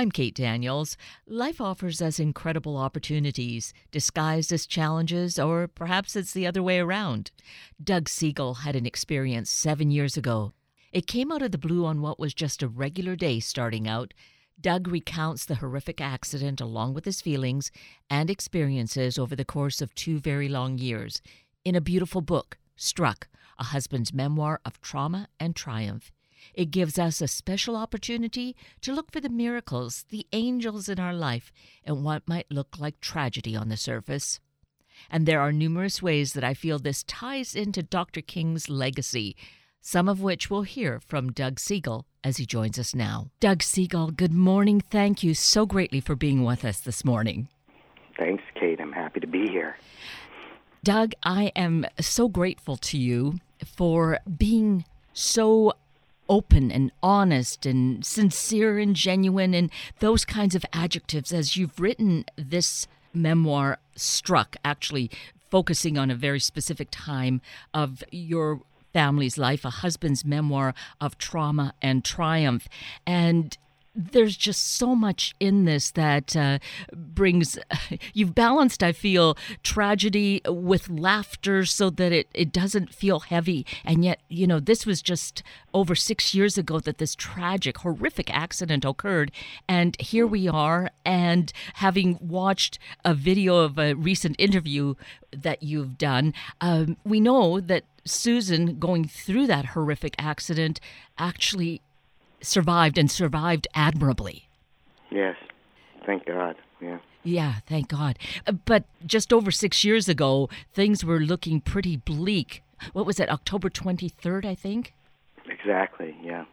I'm Kate Daniels. Life offers us incredible opportunities, disguised as challenges, or perhaps it's the other way around. Doug Segal had an experience seven years ago. It came out of the blue on what was just a regular day starting out. Doug recounts the horrific accident along with his feelings and experiences over the course of two very long years in a beautiful book, Struck, a husband's memoir of trauma and triumph. It gives us a special opportunity to look for the miracles, the angels in our life, and what might look like tragedy on the surface. And there are numerous ways that I feel this ties into Dr. King's legacy, some of which we'll hear from Doug Segal as he joins us now. Doug Segal, good morning. Thank you so greatly for being with us this morning. Thanks, Kate. I'm happy to be here. Doug, I am so grateful to you for being so open and honest and sincere and genuine and those kinds of adjectives. As you've written this memoir struck actually focusing on a very specific time of your family's life a husband's memoir of trauma and triumph. And there's just so much in this that uh, brings you've balanced i feel tragedy with laughter so that it, it doesn't feel heavy. And yet you know this was just over six years ago that this tragic horrific accident occurred. And here we are and having watched a video of a recent interview that you've done um, we know that susan going through that horrific accident actually survived and survived admirably. Yes, thank God. Yeah. Yeah, thank God. Uh, but just over six years ago, things were looking pretty bleak. What was it, October 23rd, I think? Exactly, yeah.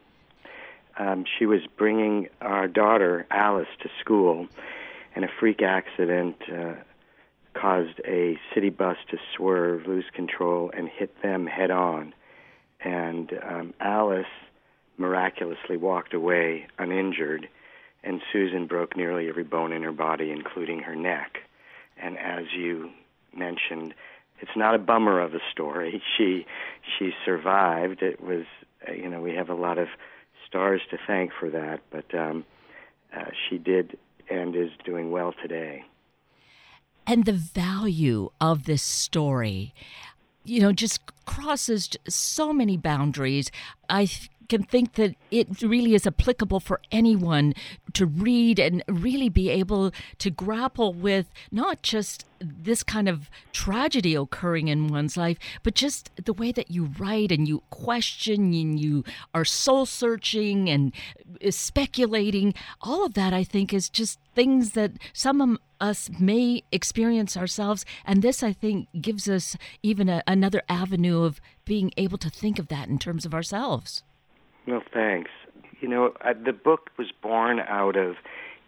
Um, she was bringing our daughter, Alice, to school, and a freak accident uh, caused a city bus to swerve, lose control, and hit them head on. And um, Alice miraculously walked away uninjured, and Susan broke nearly every bone in her body, including her neck. And as you mentioned, it's not a bummer of a story. She she survived. It was uh, you know we have a lot of stars to thank for that, but um, uh, she did and is doing well today. And the value of this story, you know, just crosses so many boundaries. I can think that it really is applicable for anyone to read and really be able to grapple with not just this kind of tragedy occurring in one's life, but just the way that you write and you question and you are soul searching and uh, speculating. All of that, I think, is just things that some of us may experience ourselves. And this, I think, gives us even a, another avenue of being able to think of that in terms of ourselves. Well, thanks. You know, I, the book was born out of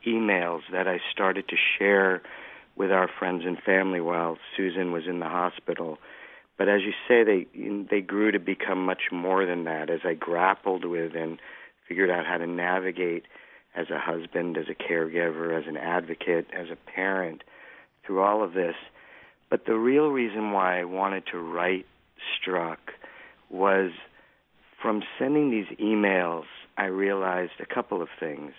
emails that I started to share with our friends and family while Susan was in the hospital. But as you say, they they grew to become much more than that. As I grappled with and figured out how to navigate as a husband, as a caregiver, as an advocate, as a parent through all of this. But the real reason why I wanted to write Struck was from sending these emails, I realized a couple of things.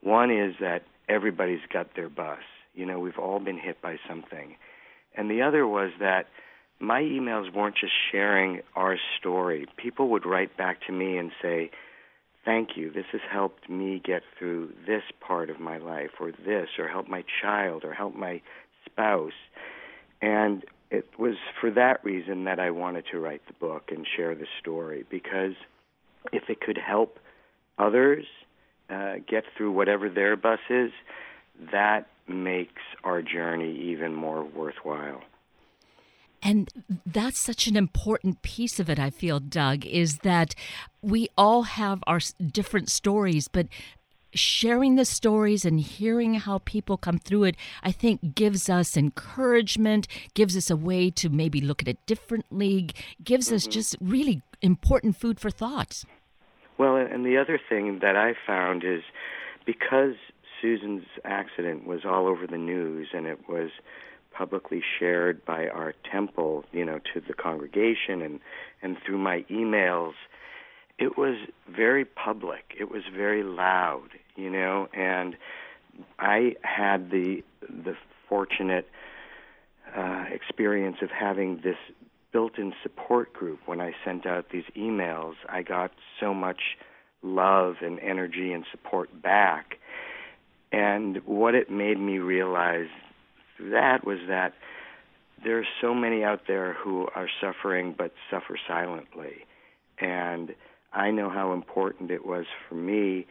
One is that everybody's got their bus. You know, we've all been hit by something. And the other was that my emails weren't just sharing our story. People would write back to me and say, Thank you. This has helped me get through this part of my life, or this, or help my child, or help my spouse. And it was for that reason that I wanted to write the book and share the story because if it could help others uh, get through whatever their bus is, that makes our journey even more worthwhile. And that's such an important piece of it, I feel, Doug, is that we all have our different stories, but sharing the stories and hearing how people come through it, I think gives us encouragement, gives us a way to maybe look at it differently, gives mm-hmm. us just really important food for thought. Well, and the other thing that I found is because Susan's accident was all over the news and it was publicly shared by our temple, you know, to the congregation and and through my emails, it was very public. It was very loud, you know, and I had the the fortunate uh, experience of having this built-in support group. When I sent out these emails, I got so much love and energy and support back. And what it made me realize that was that there are so many out there who are suffering but suffer silently. And I know how important it was for me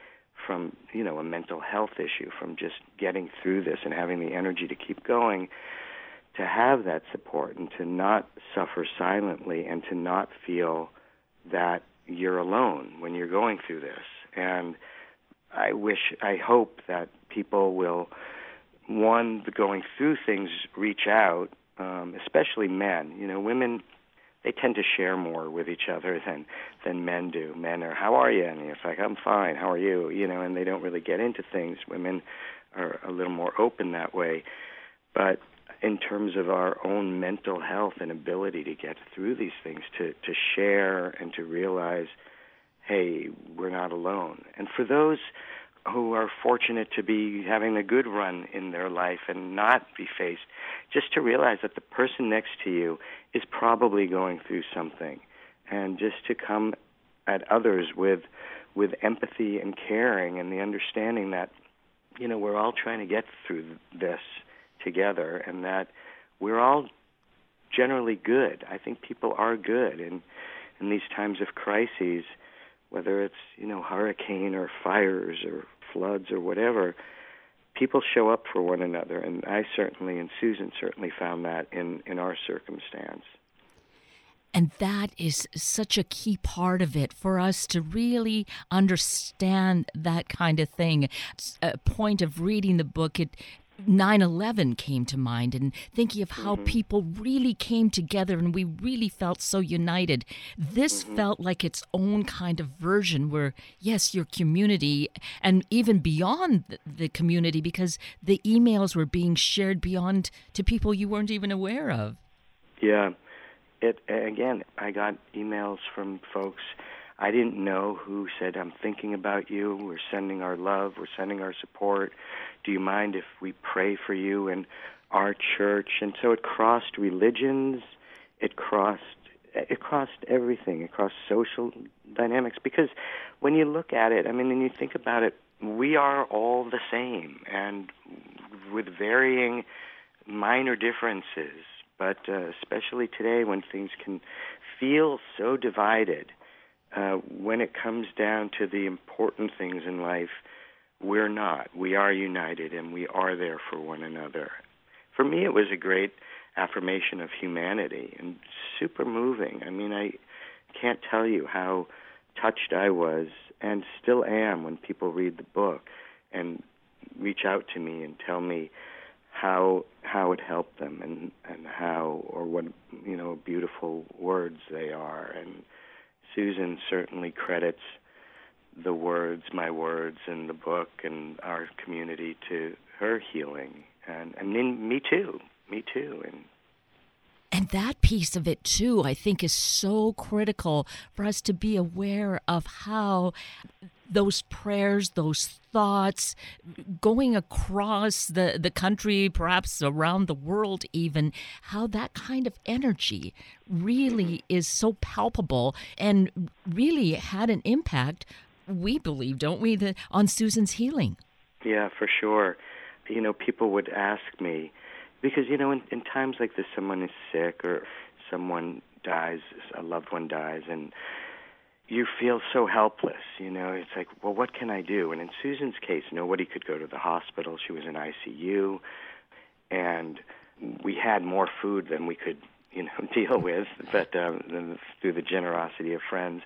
from, you know, a mental health issue, from just getting through this and having the energy to keep going, to have that support and to not suffer silently and to not feel that you're alone when you're going through this. And I wish, I hope that people will, one, going through things, reach out, um, especially men. You know, women they tend to share more with each other than than men do. Men are, "How are you?" and it's like, "I'm fine. How are you?" You know, and they don't really get into things. Women are a little more open that way, but in terms of our own mental health and ability to get through these things, to to share and to realize, hey, we're not alone. And for those who are fortunate to be having a good run in their life and not be faced, just to realize that the person next to you is probably going through something, and just to come at others with with empathy and caring and the understanding that you know we're all trying to get through this together and that we're all generally good. I think people are good and in these times of crises whether it's you know hurricane or fires or floods or whatever, people show up for one another, and I certainly and Susan certainly found that in in our circumstance. And that is such a key part of it for us to really understand that kind of thing. A point of reading the book, it 9 11 came to mind and thinking of how mm-hmm. people really came together and we really felt so united. This mm-hmm. felt like its own kind of version where, yes, your community and even beyond the community because the emails were being shared beyond to people you weren't even aware of. Yeah. It again, I got emails from folks I didn't know who said, I'm thinking about you. We're sending our love. We're sending our support. Do you mind if we pray for you in our church? And so it crossed religions. It crossed it crossed everything. It crossed social dynamics because when you look at it, I mean, when you think about it, we are all the same and with varying minor differences. But uh, especially today, when things can feel so divided, uh, when it comes down to the important things in life, we're not. We are united and we are there for one another. For me, it was a great affirmation of humanity and super moving. I mean, I can't tell you how touched I was and still am when people read the book and reach out to me and tell me how how it helped them and and how or what you know beautiful words they are and Susan certainly credits the words, my words in the book and our community to her healing. And I mean, me too, me too. And and that piece of it, too, I think is so critical for us to be aware of how those prayers, those thoughts going across the, the country, perhaps around the world, even, how that kind of energy really is so palpable and really had an impact, we believe, don't we, the, on Susan's healing? Yeah, for sure. You know, people would ask me, because you know in, in times like this someone is sick or someone dies a loved one dies and you feel so helpless you know? It's like well what can i do? And in susan's case nobody could go to the hospital. She was in icu and we had more food than we could you know deal with but um, through the generosity of friends.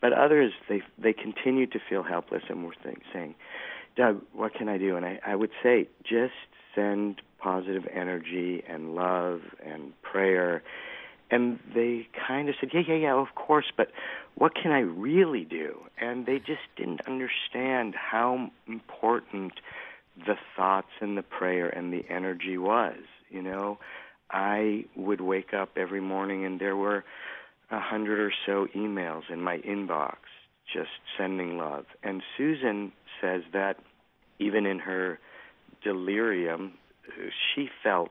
But others they they continued to feel helpless and were think, saying doug what can i do? And i i would say just send positive energy and love and prayer. And they kind of said, yeah, yeah, yeah, of course, but what can I really do? And they just didn't understand how important the thoughts and the prayer and the energy was. You know, I would wake up every morning and there were a hundred or so emails in my inbox just sending love. And Susan says that even in her delirium, she felt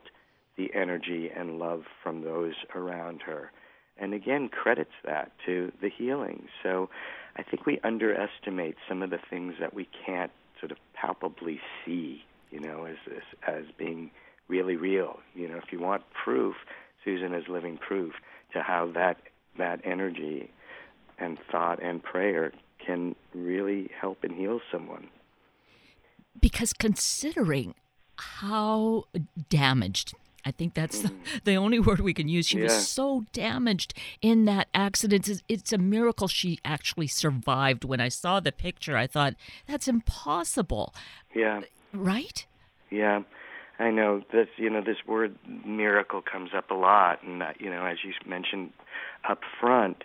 the energy and love from those around her. And again, credits that to the healing. So I think we underestimate some of the things that we can't sort of palpably see, you know, as as, as being really real. You know, if you want proof, Susan is living proof to how that that energy and thought and prayer can really help and heal someone. Because considering how damaged I think that's mm. the, the, only word we can use. She yeah. was so damaged in that accident. It's, it's, a miracle she actually survived. When I saw the picture, I thought, that's impossible. Yeah. Right? Yeah. I know this. You know, this word miracle comes up a lot, and that, you know, as you mentioned up front,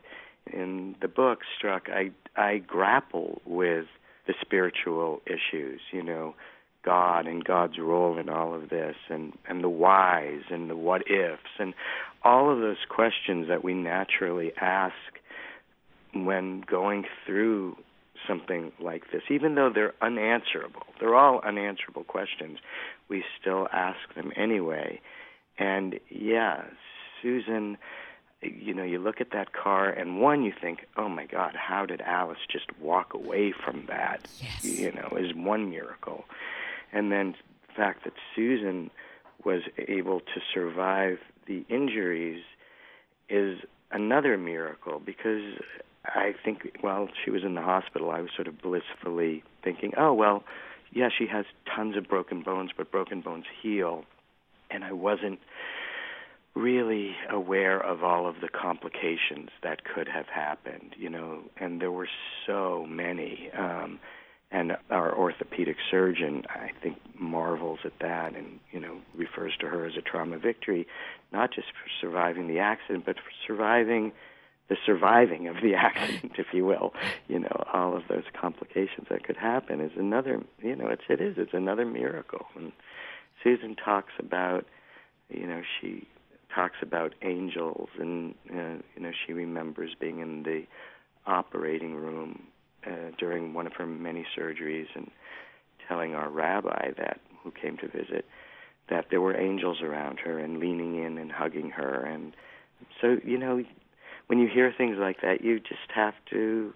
in the book struck i i grapple with the spiritual issues you know god and god's role in all of this and and the whys and the what ifs and all of those questions that we naturally ask when going through something like this even though they're unanswerable they're all unanswerable questions we still ask them anyway and yeah susan you know, you look at that car, and one, you think, oh my God, how did Alice just walk away from that? Yes. You know, is one miracle. And then the fact that Susan was able to survive the injuries is another miracle because I think while she was in the hospital, I was sort of blissfully thinking, oh, well, yeah, she has tons of broken bones, but broken bones heal. And I wasn't really aware of all of the complications that could have happened, you know, and there were so many. Um, and our orthopedic surgeon, I think, marvels at that and, you know, refers to her as a trauma victory, not just for surviving the accident, but for surviving the surviving of the accident, if you will. You know, all of those complications that could happen is another, you know, it's, it is, it's another miracle. And Susan talks about, you know, she talks about angels, and uh, you know she remembers being in the operating room uh, during one of her many surgeries and telling our rabbi that who came to visit that there were angels around her and leaning in and hugging her. And so you know when you hear things like that you just have to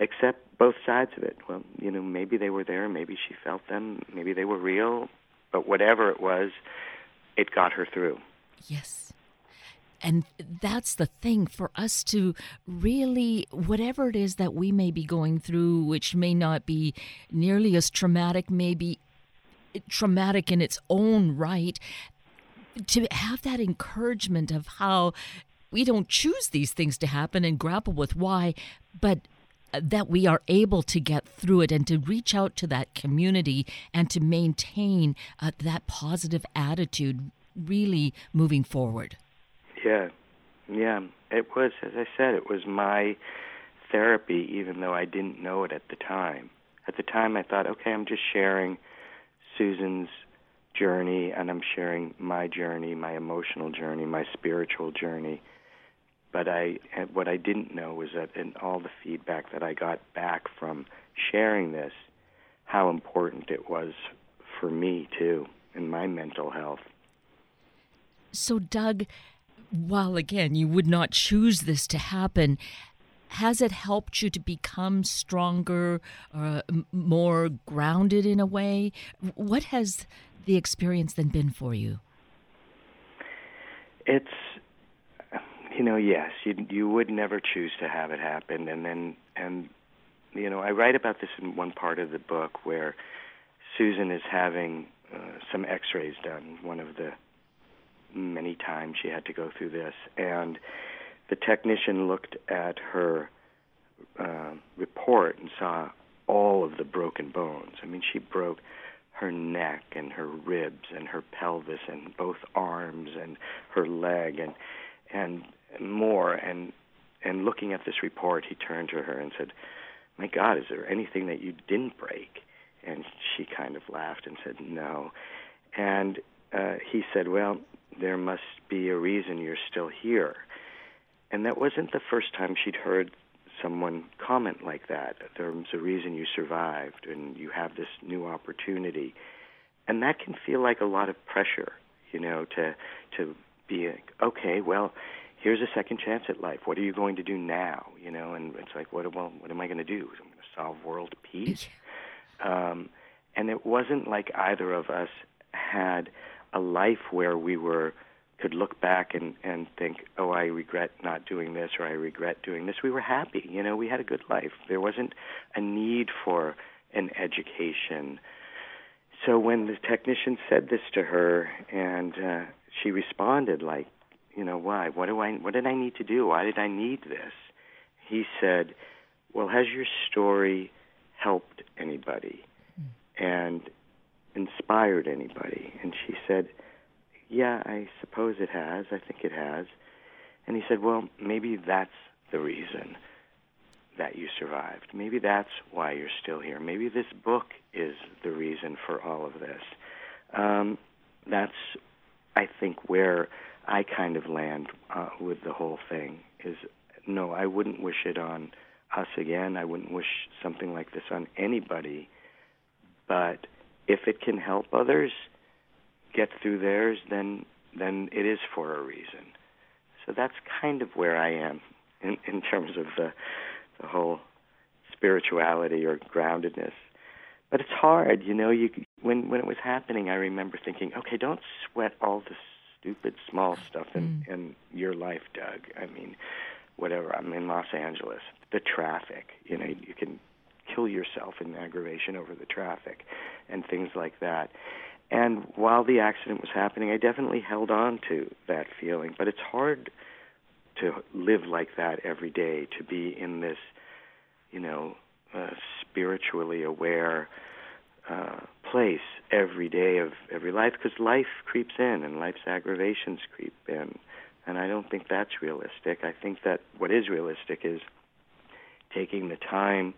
accept both sides of it. Well you know maybe they were there maybe she felt them maybe they were real but whatever it was it got her through. Yes and that's the thing for us to really, whatever it is that we may be going through, which may not be nearly as traumatic, maybe traumatic in its own right, to have that encouragement of how we don't choose these things to happen and grapple with why, but that we are able to get through it and to reach out to that community and to maintain uh, that positive attitude really moving forward. Yeah, yeah. It was, as I said, it was my therapy, even though I didn't know it at the time. At the time, I thought, okay, I'm just sharing Susan's journey, and I'm sharing my journey, my emotional journey, my spiritual journey. But I, what I didn't know was that in all the feedback that I got back from sharing this, how important it was for me too, in my mental health. So, Doug, while again you would not choose this to happen, has it helped you to become stronger, uh, more grounded in a way? What has the experience then been for you? It's, you know, yes, you you would never choose to have it happen, and then and you know I write about this in one part of the book where Susan is having uh, some X-rays done. One of the many times she had to go through this. And the technician looked at her uh, report and saw all of the broken bones. I mean, she broke her neck and her ribs and her pelvis and both arms and her leg and and more and and looking at this report he turned to her and said my god is there anything that you didn't break and she kind of laughed and said no and uh he said well there must be a reason you're still here. And that wasn't the first time she'd heard someone comment like that. There's a reason you survived, and you have this new opportunity, and that can feel like a lot of pressure, you know, to to be like, okay, well, here's a second chance at life. What are you going to do now? You know, and it's like, what well, what am I going to do? I'm going to solve world peace. Um, and it wasn't like either of us had a life where we were could look back and and think, oh, I regret not doing this or I regret doing this. We were happy, you know. We had a good life. There wasn't a need for an education. So when the technician said this to her, and uh, she responded like, you know, why? What do I? What did I need to do? Why did I need this? He said, well, has your story helped anybody and inspired anybody? And she said yeah, I suppose it has. I think it has. And he said, Well, maybe that's the reason that you survived. Maybe that's why you're still here. Maybe this book is the reason for all of this. Um, that's, I think, where I kind of land uh, with the whole thing. Is no, I wouldn't wish it on us again. I wouldn't wish something like this on anybody. But if it can help others, get through theirs, then then it is for a reason. So that's kind of where I am in, in terms of the the whole spirituality or groundedness. But it's hard, you know. You when when it was happening, I remember thinking, okay, don't sweat all the stupid small stuff in mm. in your life, Doug. I mean, whatever. I'm in Los Angeles. The traffic, you know, you can kill yourself in aggravation over the traffic and things like that. And while the accident was happening, I definitely held on to that feeling. But it's hard to live like that every day, to be in this, you know, uh, spiritually aware uh, place every day of every life, because life creeps in and life's aggravations creep in. And I don't think that's realistic. I think that what is realistic is taking the time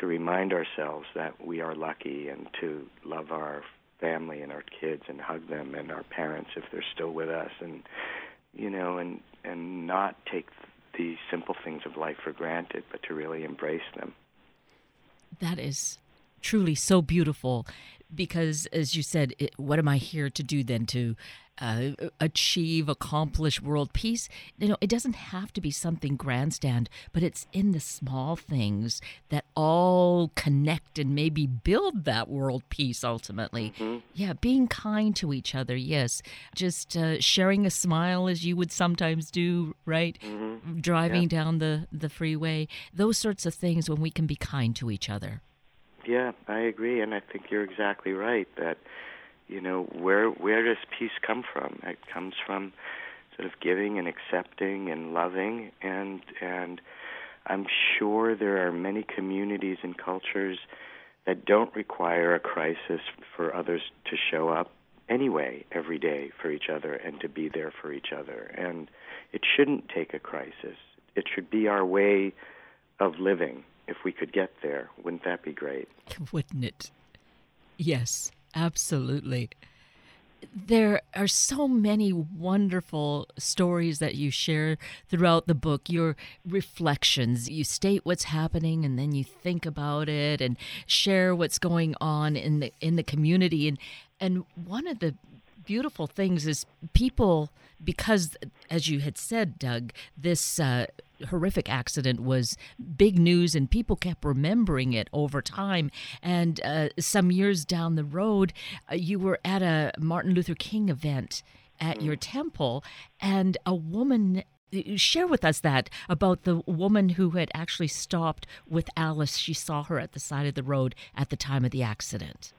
to remind ourselves that we are lucky and to love our family and our kids and hug them and our parents if they're still with us. And you know and and not take the simple things of life for granted but to really embrace them. That is truly so beautiful because as you said it, what am i here to do then to uh, achieve, accomplish world peace. You know, it doesn't have to be something grandstand, but it's in the small things that all connect and maybe build that world peace ultimately. Mm-hmm. Yeah, being kind to each other, yes. Just uh, sharing a smile as you would sometimes do, right? Mm-hmm. Driving yeah. down the, the freeway, those sorts of things when we can be kind to each other. Yeah, I agree, and I think you're exactly right that you know where where does peace come from? It comes from sort of giving and accepting and loving and and i'm sure there are many communities and cultures that don't require a crisis for others to show up anyway every day for each other and to be there for each other. And it shouldn't take a crisis. It should be our way of living. If we could get there wouldn't that be great? Wouldn't it? Yes Absolutely. There are so many wonderful stories that you share throughout the book. Your reflections, you state what's happening and then you think about it and share what's going on in the in the community and and one of the beautiful things is people because as you had said Doug this uh, horrific accident was big news and people kept remembering it over time. And uh, some years down the road, uh, you were at a Martin Luther King event at your temple, and a woman uh, share with us that about the woman who had actually stopped with Alice. She saw her at the side of the road at the time of the accident.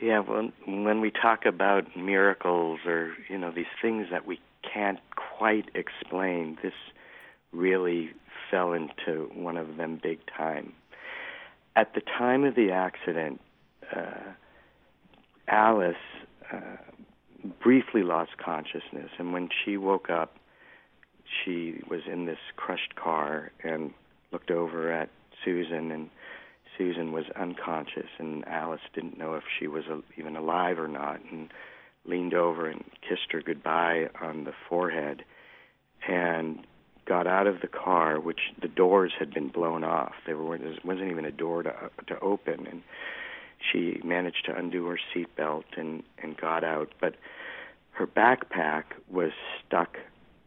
Yeah, well, when we talk about miracles or you know these things that we can't quite explain, this really fell into one of them big time. At the time of the accident, uh, Alice uh, briefly lost consciousness, and when she woke up, she was in this crushed car and looked over at Susan, and Susan was unconscious, and Alice didn't know if she was even alive or not, and leaned over and kissed her goodbye on the forehead. And got out of the car, which the doors had been blown off. There wasn't even a door to to open, and she managed to undo her seatbelt and and got out. But her backpack was stuck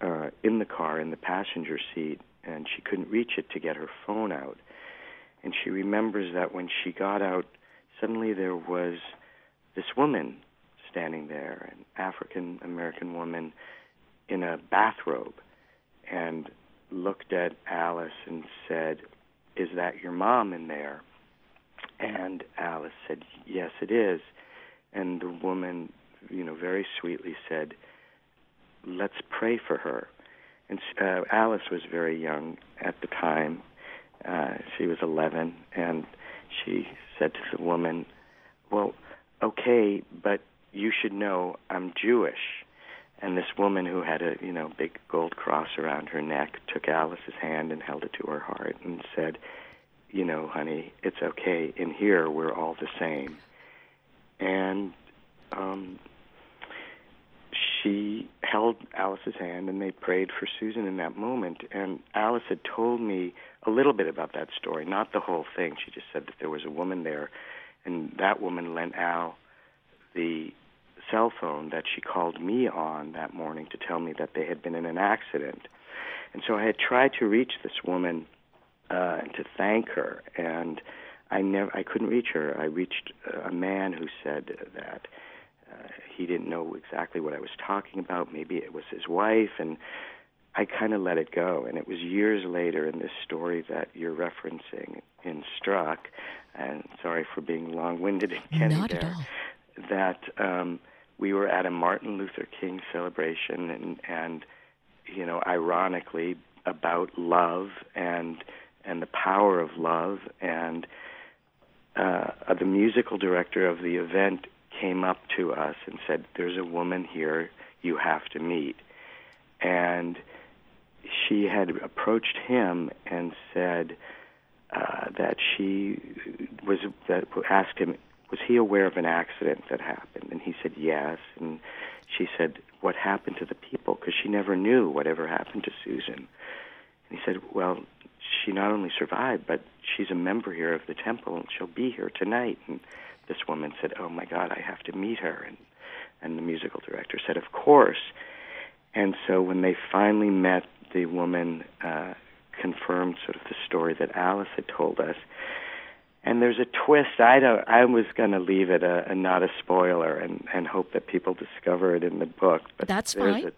uh, in the car in the passenger seat, and she couldn't reach it to get her phone out. And she remembers that when she got out, suddenly there was this woman standing there, an African American woman in a bathrobe, and looked at Alice and said, Is that your mom in there? And Alice said, Yes, it is. And the woman, you know, very sweetly said, Let's pray for her. And uh, Alice was very young at the time. Uh, she was 11, and she said to the woman, Well, okay, but you should know I'm Jewish. And this woman who had a, you know, big gold cross around her neck took Alice's hand and held it to her heart and said, you know, honey, it's okay. In here, we're all the same. And um, she held Alice's hand and they prayed for Susan in that moment. And Alice had told me a little bit about that story, not the whole thing. She just said that there was a woman there, and that woman lent Al the cell phone that she called me on that morning to tell me that they had been in an accident. And so I had tried to reach this woman uh, to thank her, and I never, I couldn't reach her. I reached a man who said that uh, he didn't know exactly what I was talking about. Maybe it was his wife, and I kind of let it go. And it was years later in this story that you're referencing in Struck, and sorry for being long-winded and Not there, at all. that um, we were at a Martin Luther King celebration, and and you know, ironically about love and and the power of love, and uh, the musical director of the event came up to us and said, "There's a woman here you have to meet," and she had approached him and said uh, that she was that asked him was he aware of an accident that happened? And he said yes. And she said, what happened to the people? Because she never knew whatever happened to Susan. And he said, well, she not only survived, but she's a member here of the temple, and she'll be here tonight. And this woman said, oh my God, I have to meet her. And and the musical director said, of course. And so when they finally met, the woman uh, confirmed sort of the story that Alice had told us and there's a twist. I don't. I was going to leave it a, a not a spoiler and and hope that people discover it in the book. But That's there's fine.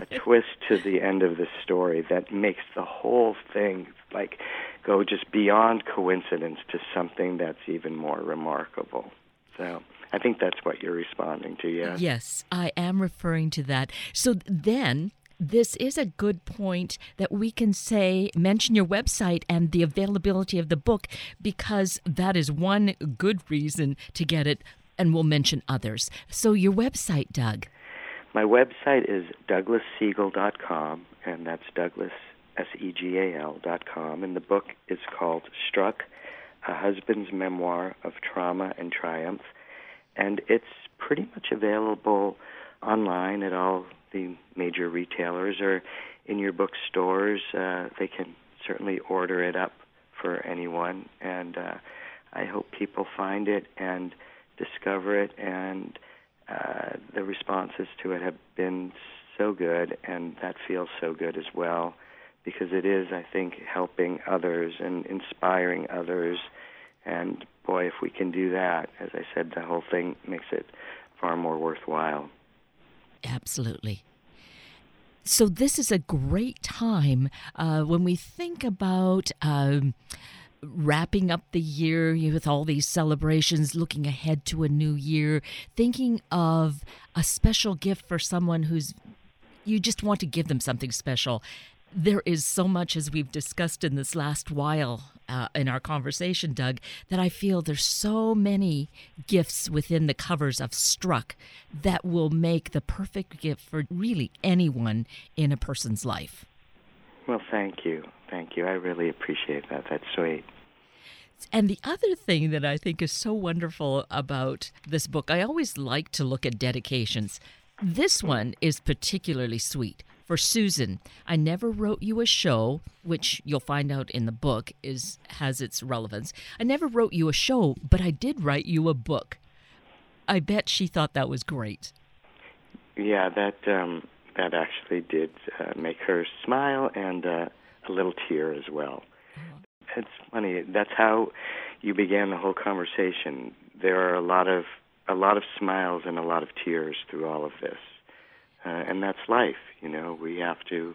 A, a twist to the end of the story that makes the whole thing like go just beyond coincidence to something that's even more remarkable. So I think that's what you're responding to. Yeah. Yes, I am referring to that. So then this is a good point that we can say mention your website and the availability of the book because that is one good reason to get it and we'll mention others. So your website, Doug. My website is douglassegal.com and that's Douglas S E G A L dot com and the book is called Struck A Husband's Memoir of Trauma and Triumph and it's pretty much available online at all the major retailers or in your bookstores. Uh, they can certainly order it up for anyone, and uh, I hope people find it and discover it. And uh, the responses to it have been so good, and that feels so good as well, because it is, I think, helping others and inspiring others. And boy, if we can do that, as I said, the whole thing makes it far more worthwhile. Absolutely. So, this is a great time uh, when we think about um, wrapping up the year with all these celebrations, looking ahead to a new year, thinking of a special gift for someone who's you just want to give them something special. There is so much, as we've discussed in this last while uh, in our conversation, Doug, that I feel there's so many gifts within the covers of Struck that will make the perfect gift for really anyone in a person's life. Well, thank you. Thank you. I really appreciate that. That's sweet. And the other thing that I think is so wonderful about this book, I always like to look at dedications. This one is particularly sweet for Susan. I never wrote you a show, which you'll find out in the book is has its relevance. I never wrote you a show, but I did write you a book. I bet she thought that was great. Yeah, that um, that actually did uh, make her smile and uh, a little tear as well. Uh-huh. It's funny. That's how you began the whole conversation. There are a lot of a lot of smiles and a lot of tears through all of this, uh, and that's life. You know, we have to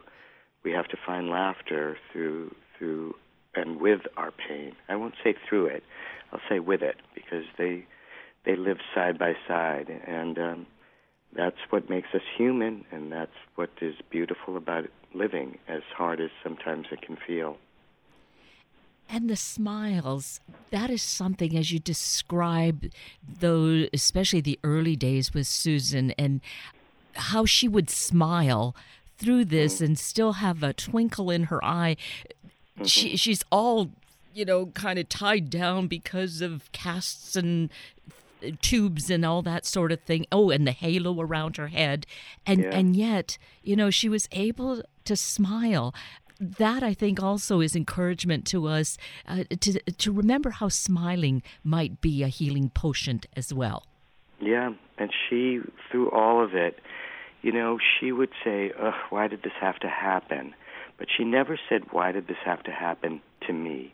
we have to find laughter through through and with our pain. I won't say through it. I'll say with it because they they live side by side, and um, that's what makes us human, and that's what is beautiful about living, as hard as sometimes it can feel. And the smiles, that is something as you describe those, especially the early days with Susan and how she would smile through this mm-hmm. and still have a twinkle in her eye. Mm-hmm. She, she's all, you know, kind of tied down because of casts and tubes and all that sort of thing. Oh, and the halo around her head. And yeah. and yet, you know, she was able to smile that I think also is encouragement to us uh, to to remember how smiling might be a healing potion as well. Yeah, and she through all of it, you know, she would say, "Ugh, why did this have to happen?" But she never said, "Why did this have to happen to me?"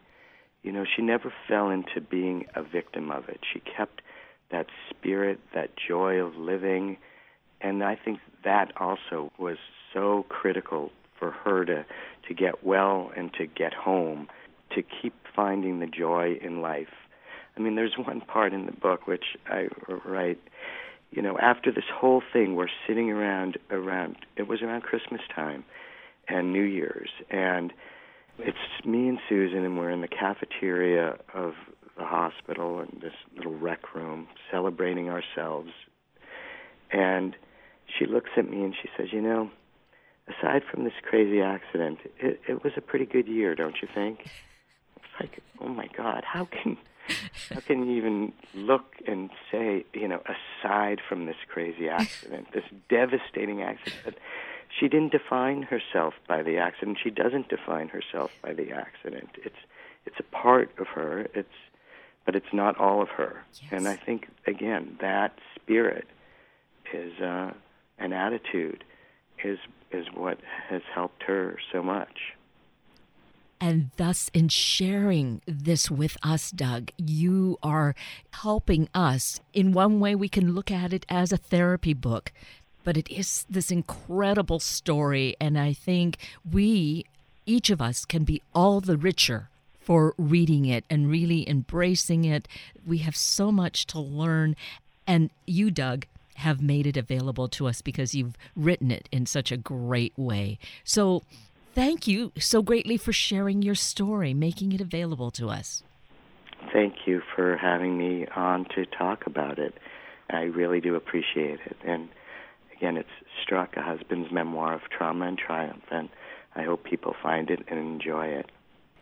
You know, she never fell into being a victim of it. She kept that spirit, that joy of living, and I think that also was so critical for her to to get well and to get home, to keep finding the joy in life. I mean, there's one part in the book which I write. You know, after this whole thing, we're sitting around around. It was around Christmas time and New Year's, and it's me and Susan, and we're in the cafeteria of the hospital in this little rec room, celebrating ourselves. And she looks at me and she says, "You know, aside from this crazy accident, it, it was a pretty good year, don't you think? It's like, oh my God, how can how can you even look and say, you know, aside from this crazy accident, this devastating accident? She didn't define herself by the accident. She doesn't define herself by the accident. It's it's a part of her. It's but it's not all of her. Yes. And I think again that spirit is uh, an attitude is is what has helped her so much. And thus, in sharing this with us, Doug, you are helping us. In one way, we can look at it as a therapy book, but it is this incredible story. And I think we, each of us, can be all the richer for reading it and really embracing it. We have so much to learn. And you, Doug, have made it available to us because you've written it in such a great way. So, thank you so greatly for sharing your story, making it available to us. Thank you for having me on to talk about it. I really do appreciate it. And again, it's Struck, a husband's memoir of trauma and triumph, and I hope people find it and enjoy it.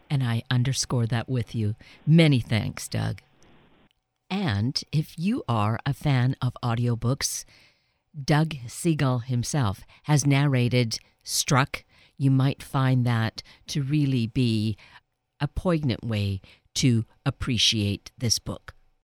And I underscore that with you. Many thanks, Doug. And if you are a fan of audiobooks, Doug Segal himself has narrated Struck. You might find that to really be a poignant way to appreciate this book.